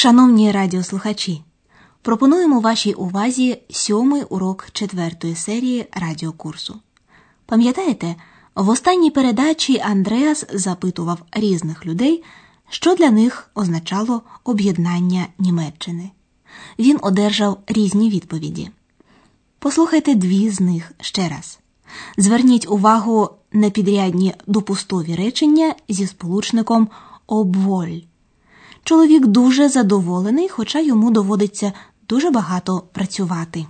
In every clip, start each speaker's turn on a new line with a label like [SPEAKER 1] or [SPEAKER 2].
[SPEAKER 1] Шановні радіослухачі, пропонуємо вашій увазі сьомий урок четвертої серії радіокурсу. Пам'ятаєте, в останній передачі Андреас запитував різних людей, що для них означало об'єднання Німеччини. Він одержав різні відповіді. Послухайте дві з них ще раз. Зверніть увагу на підрядні допустові речення зі сполучником обволь. Чоловік дуже задоволений, хоча йому доводиться дуже багато працювати.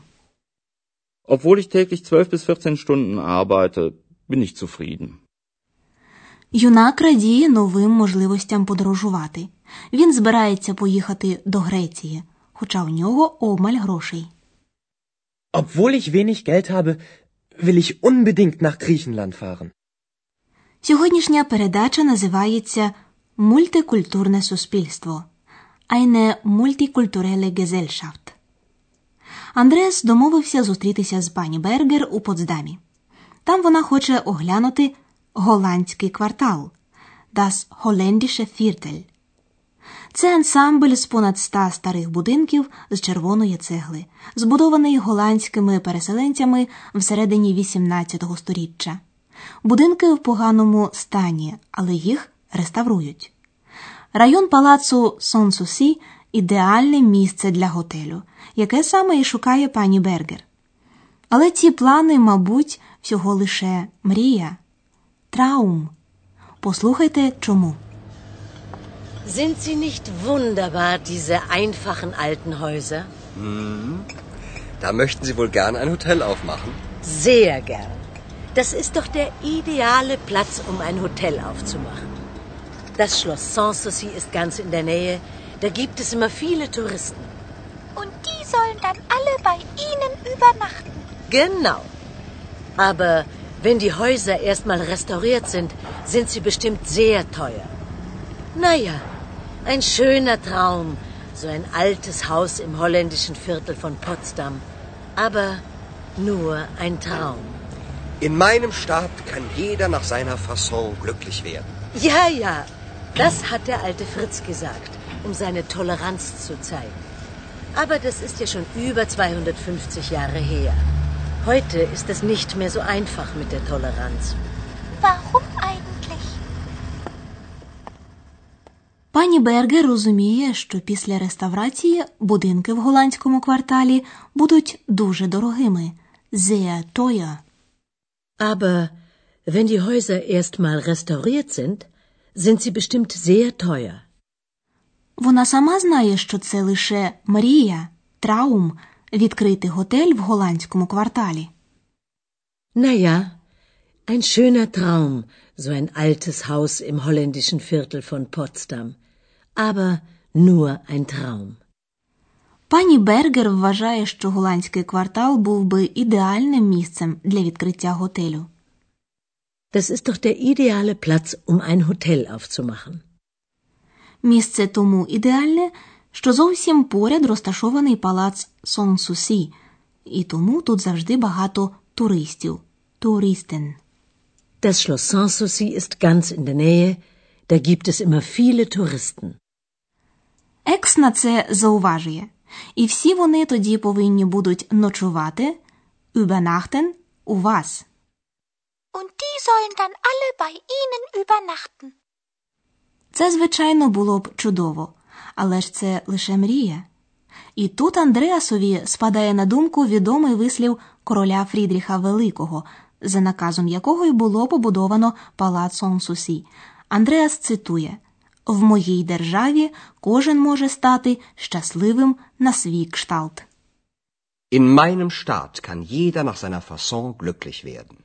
[SPEAKER 2] Obwohl ich täglich 12 bis 14 Stunden arbeite, bin ich zufrieden.
[SPEAKER 1] Юнак радіє новим можливостям подорожувати. Він збирається поїхати до Греції, хоча у нього обмаль грошей.
[SPEAKER 3] Obwohl ich wenig Geld habe, will ich unbedingt nach Griechenland fahren.
[SPEAKER 1] Сьогоднішня передача називається Мультикультурне суспільство. Eine multikulturelle Gesellschaft. Андреас домовився зустрітися з пані Бергер у Потсдамі. Там вона хоче оглянути голландський квартал Das Holländische Viertel. Це ансамбль з понад ста старих будинків з червоної цегли, збудований голландськими переселенцями всередині 18 століття. Будинки в поганому стані, але їх реставрують. Район палацу Сон-Сусі ідеальне місце для готелю, яке саме і шукає пані Бергер. Але ці плани, мабуть, всього лише мрія. Траум. Послухайте чому.
[SPEAKER 4] Sind sie nicht wunderbar, diese einfachen alten Häuser?
[SPEAKER 5] Da möchten Sie wohl gern ein Hotel aufmachen?
[SPEAKER 4] Sehr gern. Das ist doch der ideale Platz, um ein Hotel aufzumachen. Das Schloss Sanssouci ist ganz in der Nähe. Da gibt es immer viele Touristen.
[SPEAKER 6] Und die sollen dann alle bei Ihnen übernachten.
[SPEAKER 4] Genau. Aber wenn die Häuser erstmal restauriert sind, sind sie bestimmt sehr teuer. Naja, ein schöner Traum, so ein altes Haus im holländischen Viertel von Potsdam. Aber nur ein Traum.
[SPEAKER 5] In meinem Staat kann jeder nach seiner Fasson glücklich werden.
[SPEAKER 4] Ja, ja, das hat der alte Fritz gesagt, um seine Toleranz zu zeigen. Aber das ist ja schon über 250 Jahre her. Heute ist es nicht mehr so einfach mit der Toleranz.
[SPEAKER 6] Warum eigentlich?
[SPEAKER 1] Пані Бергер розуміє, що після реставрації будинки в голландському кварталі будуть дуже дорогими. Sehr teuer.
[SPEAKER 4] Aber wenn die Häuser erstmal restauriert sind, sind sie bestimmt sehr teuer.
[SPEAKER 1] Вона сама знає, що це лише мрія, траум відкрити готель в голландському кварталі.
[SPEAKER 4] Naja, ein schöner Traum, so ein altes Haus im holländischen Viertel von Potsdam. Aber nur ein Traum.
[SPEAKER 1] Пані Бергер вважає, що голландський квартал був би ідеальним місцем для відкриття готелю.
[SPEAKER 4] Das ist doch der ideale Platz, um ein Hotel aufzumachen.
[SPEAKER 1] Місце тому ідеальне, що зовсім поряд розташований палац Сон-Сусі, і тому тут завжди багато туристів. Туристен.
[SPEAKER 4] Das Schloss Sanssouci ist ganz in der Nähe. Da gibt es immer viele Touristen.
[SPEAKER 1] Екс на це зауважує. І всі вони тоді повинні будуть ночувати übernachten у вас.
[SPEAKER 6] Und die sollen dann alle bei Ihnen übernachten.
[SPEAKER 1] Це, звичайно, було б чудово, але ж це лише мрія. І тут Андреасові спадає на думку відомий вислів короля Фрідріха Великого, за наказом якого й було побудовано палац Сон-Сусі. Андреас цитує В моїй державі кожен може стати щасливим на свій кшталт.
[SPEAKER 5] In meinem Staat kann jeder nach seiner Fasson glücklich werden.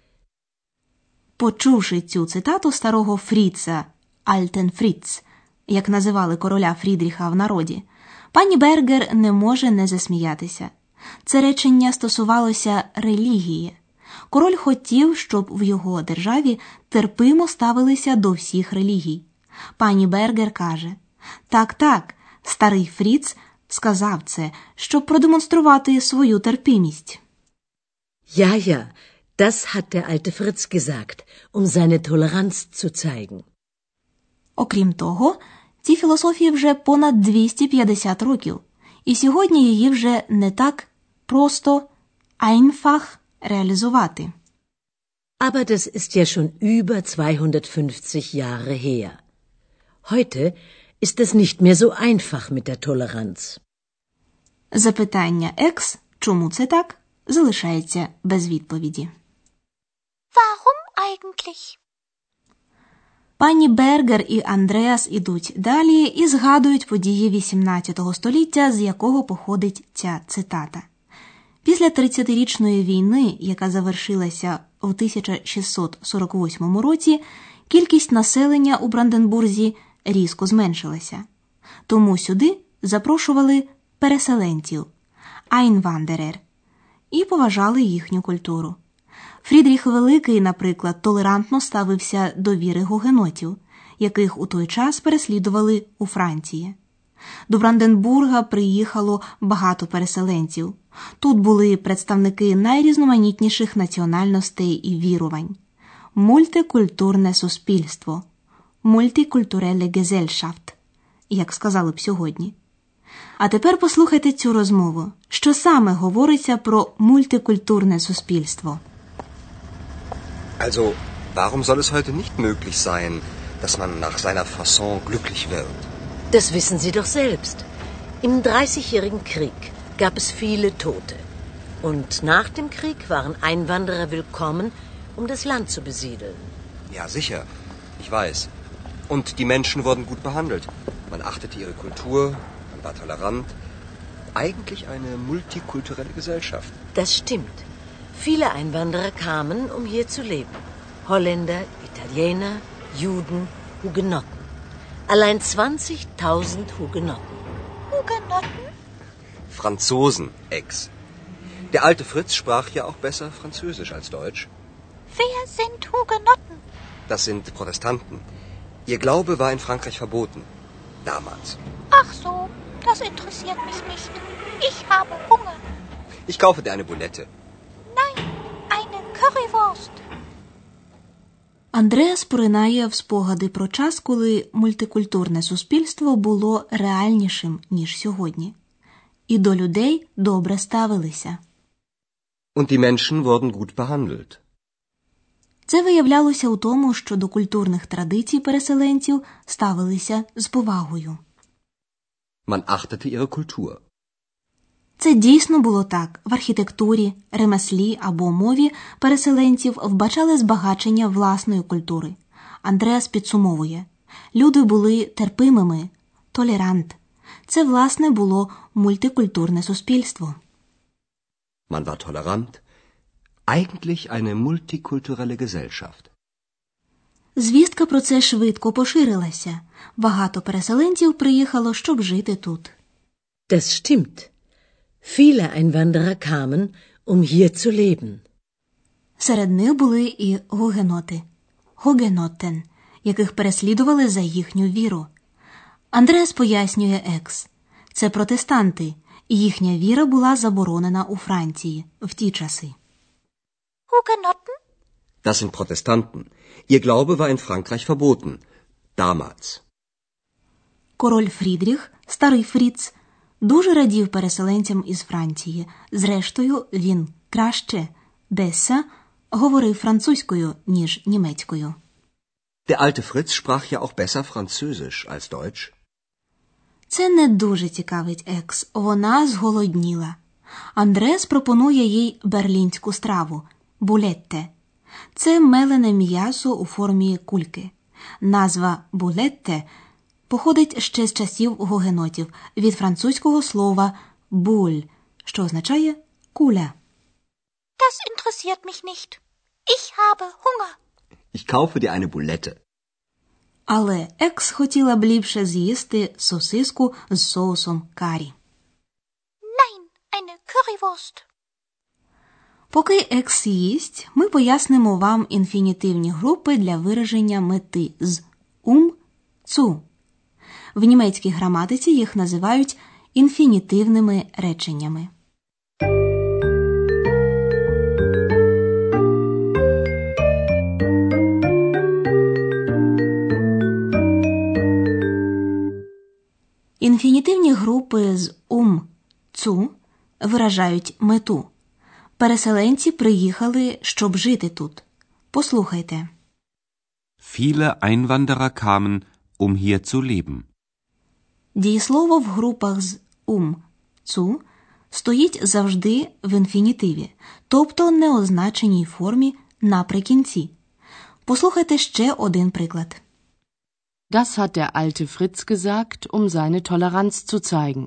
[SPEAKER 1] Почувши цю цитату старого Фріца Альтен Фріц, як називали короля Фрідріха в народі, пані Бергер не може не засміятися. Це речення стосувалося релігії. Король хотів, щоб в його державі терпимо ставилися до всіх релігій. Пані Бергер каже: Так, так, старий Фріц сказав це, щоб продемонструвати свою терпимість.
[SPEAKER 4] Ja, ja, das hat der alte Fritz gesagt, um seine Toleranz zu zeigen.
[SPEAKER 1] Окрім того, Цій філософії вже понад 250 років, і сьогодні її вже не так просто einfach реалізувати.
[SPEAKER 4] Aber das ist ja schon über 250 Jahre her. Heute ist es nicht mehr so einfach mit der Toleranz.
[SPEAKER 1] Запитання Екс, чому це так, залишається без відповіді.
[SPEAKER 6] Warum eigentlich?
[SPEAKER 1] Пані Бергер і Андреас ідуть далі і згадують події XVIII століття, з якого походить ця цитата. Після 30-річної війни, яка завершилася у 1648 році, кількість населення у Бранденбурзі різко зменшилася. Тому сюди запрошували переселенців Айнвандерер і поважали їхню культуру. Фрідріх Великий, наприклад, толерантно ставився до віри гугенотів, яких у той час переслідували у Франції. До Бранденбурга приїхало багато переселенців. Тут були представники найрізноманітніших національностей і вірувань, мультикультурне суспільство, мультикультуреле Gesellschaft, як сказали б сьогодні. А тепер послухайте цю розмову. Що саме говориться про мультикультурне суспільство?
[SPEAKER 5] Also, warum soll es heute nicht möglich sein, dass man nach seiner Fasson glücklich wird?
[SPEAKER 4] Das wissen Sie doch selbst. Im Dreißigjährigen Krieg gab es viele Tote. Und nach dem Krieg waren Einwanderer willkommen, um das Land zu besiedeln.
[SPEAKER 5] Ja, sicher. Ich weiß. Und die Menschen wurden gut behandelt. Man achtete ihre Kultur, man war tolerant. Eigentlich eine multikulturelle Gesellschaft.
[SPEAKER 4] Das stimmt. Viele Einwanderer kamen, um hier zu leben. Holländer, Italiener, Juden, Hugenotten. Allein 20.000 Hugenotten.
[SPEAKER 6] Hugenotten?
[SPEAKER 5] Franzosen, Ex. Der alte Fritz sprach ja auch besser Französisch als Deutsch.
[SPEAKER 6] Wer sind Hugenotten?
[SPEAKER 5] Das sind Protestanten. Ihr Glaube war in Frankreich verboten. Damals.
[SPEAKER 6] Ach so, das interessiert mich nicht. Ich habe Hunger.
[SPEAKER 5] Ich kaufe dir eine Boulette.
[SPEAKER 1] Андреас поринає в спогади про час, коли мультикультурне суспільство було реальнішим, ніж сьогодні, і до людей добре ставилися.
[SPEAKER 5] Und die Menschen wurden gut behandelt.
[SPEAKER 1] Це виявлялося у тому, що до культурних традицій переселенців ставилися з повагою.
[SPEAKER 5] Man achtete ihre Kultur.
[SPEAKER 1] Це дійсно було так. В архітектурі, ремеслі або мові переселенців вбачали збагачення власної культури. Андреас підсумовує люди були терпимими, толерант. Це, власне, було мультикультурне суспільство.
[SPEAKER 5] Man war tolerant. Eigentlich eine multikulturelle Gesellschaft.
[SPEAKER 1] Звістка про це швидко поширилася. Багато переселенців приїхало, щоб жити тут.
[SPEAKER 4] Das stimmt. Viele Einwanderer kamen, um hier zu leben.
[SPEAKER 1] Серед них були і гугеноти, гугенотен, яких переслідували за їхню віру. Андреас пояснює екс. Це протестанти, і їхня віра була заборонена у Франції в ті часи.
[SPEAKER 6] Hugenotten?
[SPEAKER 5] Das sind Protestanten. Ihr Glaube war in Frankreich verboten. Damals.
[SPEAKER 1] Король Фрідріх, старий Фріц, дуже радів переселенцям із Франції. Зрештою, він краще Беса говорив французькою, ніж німецькою.
[SPEAKER 5] Der alte Fritz sprach ja auch besser Französisch als Deutsch.
[SPEAKER 1] Це не дуже цікавить екс. Вона зголодніла. Андрес пропонує їй берлінську страву булетте. Це мелене м'ясо у формі кульки. Назва булетте походить ще з часів гогенотів від французького слова буль, що означає куля.
[SPEAKER 6] Das interessiert mich nicht. Ich habe Hunger.
[SPEAKER 5] Ich kaufe dir eine Boulette.
[SPEAKER 1] Але екс хотіла б ліпше з'їсти сосиску з соусом карі.
[SPEAKER 6] Nein, eine Currywurst.
[SPEAKER 1] Поки екс їсть, ми пояснимо вам інфінітивні групи для вираження мети з ум цу. В німецькій граматиці їх називають інфінітивними реченнями. Інфінітивні групи з ум цу виражають мету. Переселенці приїхали, щоб жити тут. Послухайте.
[SPEAKER 7] Viele Einwanderer kamen, um hier zu leben.
[SPEAKER 1] Дієслово в групах з ум цу стоїть завжди в інфінітиві, тобто неозначеній формі наприкінці. Послухайте ще один приклад.
[SPEAKER 8] Das hat der alte Fritz gesagt, um seine Toleranz zu zeigen.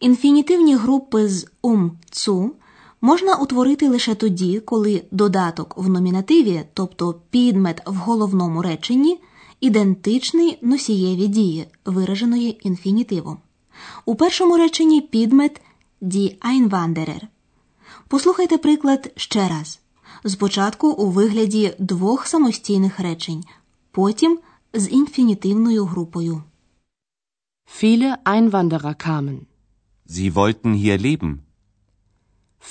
[SPEAKER 1] Інфінітивні групи з ум цу можна утворити лише тоді, коли додаток в номінативі, тобто підмет в головному реченні, ідентичний носієві дії, вираженої інфінітивом. У першому реченні підмет die Einwanderer. Послухайте приклад ще раз. Спочатку у вигляді двох самостійних речень, потім з інфінітивною групою.
[SPEAKER 8] Viele Einwanderer kamen.
[SPEAKER 7] Sie wollten hier leben.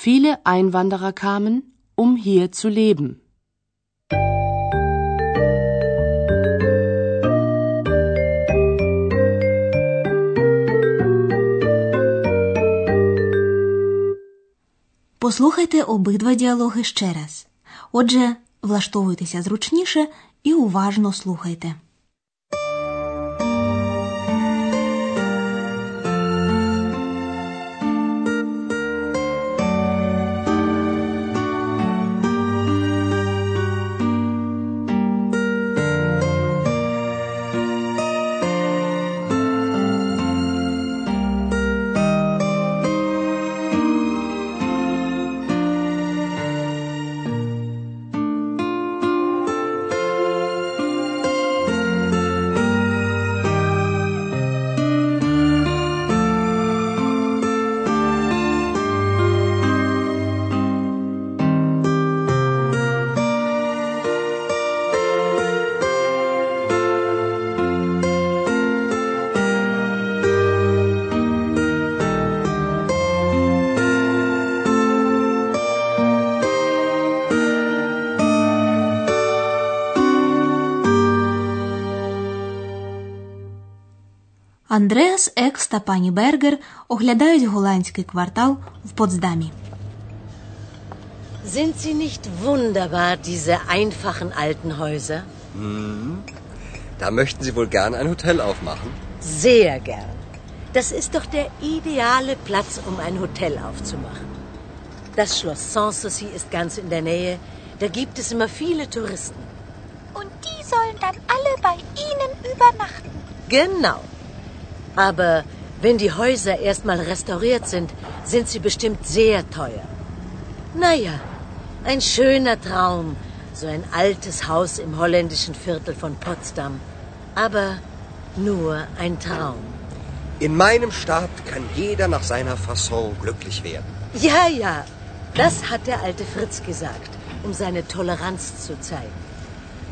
[SPEAKER 8] Viele Einwanderer kamen, um hier zu leben.
[SPEAKER 1] Послухайте обидва діалоги ще раз. Отже, влаштовуйтеся зручніше і уважно слухайте. Андреас Екс та пані Бергер оглядають голландський квартал в Потсдамі.
[SPEAKER 4] Sind sie nicht wunderbar, diese einfachen alten Häuser?
[SPEAKER 5] Da möchten Sie wohl gern ein Hotel aufmachen?
[SPEAKER 4] Sehr gern. Das ist doch der ideale Platz, um ein Hotel aufzumachen. Das Schloss Sanssouci ist ganz in der Nähe. Da gibt es immer viele Touristen.
[SPEAKER 6] Und die sollen dann alle bei Ihnen übernachten.
[SPEAKER 4] Genau. Aber wenn die Häuser erstmal restauriert sind, sind sie bestimmt sehr teuer. Naja, ein schöner Traum, so ein altes Haus im holländischen Viertel von Potsdam. Aber nur ein Traum.
[SPEAKER 5] In meinem Staat kann jeder nach seiner Fasson glücklich werden.
[SPEAKER 4] Ja, ja, das hat der alte Fritz gesagt, um seine Toleranz zu zeigen.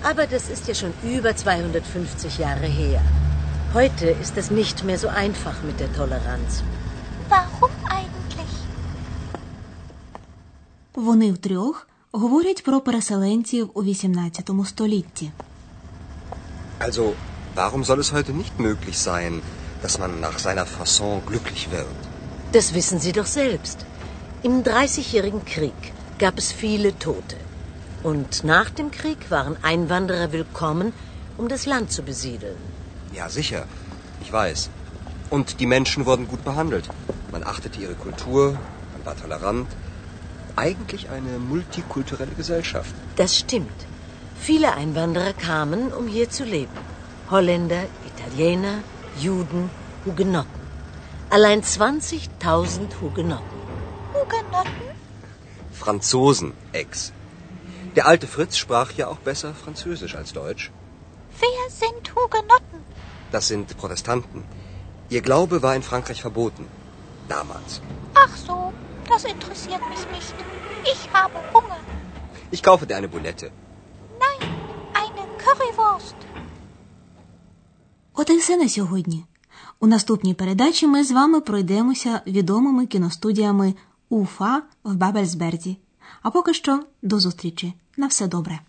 [SPEAKER 4] Aber das ist ja schon über 250 Jahre her. Heute ist es nicht mehr so einfach mit der Toleranz.
[SPEAKER 6] Warum eigentlich?
[SPEAKER 1] Вони втрьох говорять про переселенців у XVIII столітті.
[SPEAKER 5] Also, warum soll es heute nicht möglich sein, dass man nach seiner Fasson glücklich wird?
[SPEAKER 4] Das wissen Sie doch selbst. Im Dreißigjährigen Krieg gab es viele Tote. Und nach dem Krieg waren Einwanderer willkommen, um das Land zu besiedeln.
[SPEAKER 5] Ja, sicher. Ich weiß. Und die Menschen wurden gut behandelt. Man achtete ihre Kultur, man war tolerant. Eigentlich eine multikulturelle Gesellschaft.
[SPEAKER 4] Das stimmt. Viele Einwanderer kamen, um hier zu leben. Holländer, Italiener, Juden, Hugenotten. Allein 20.000 Hugenotten.
[SPEAKER 6] Hugenotten?
[SPEAKER 5] Franzosen, Ex. Der alte Fritz sprach ja auch besser Französisch als Deutsch.
[SPEAKER 6] Wer sind Hugenotten?
[SPEAKER 5] Das sind Protestanten. Ihr Glaube war in Frankreich verboten. Damals.
[SPEAKER 6] Ach so, das interessiert mich nicht. Ich habe Hunger.
[SPEAKER 5] Ich kaufe dir eine Bulette.
[SPEAKER 6] Nein, eine Currywurst.
[SPEAKER 1] От і все на сьогодні. У наступній передачі ми з вами пройдемося відомими кіностудіями Уфа в Бабельсберзі. А поки що до зустрічі. На все добре.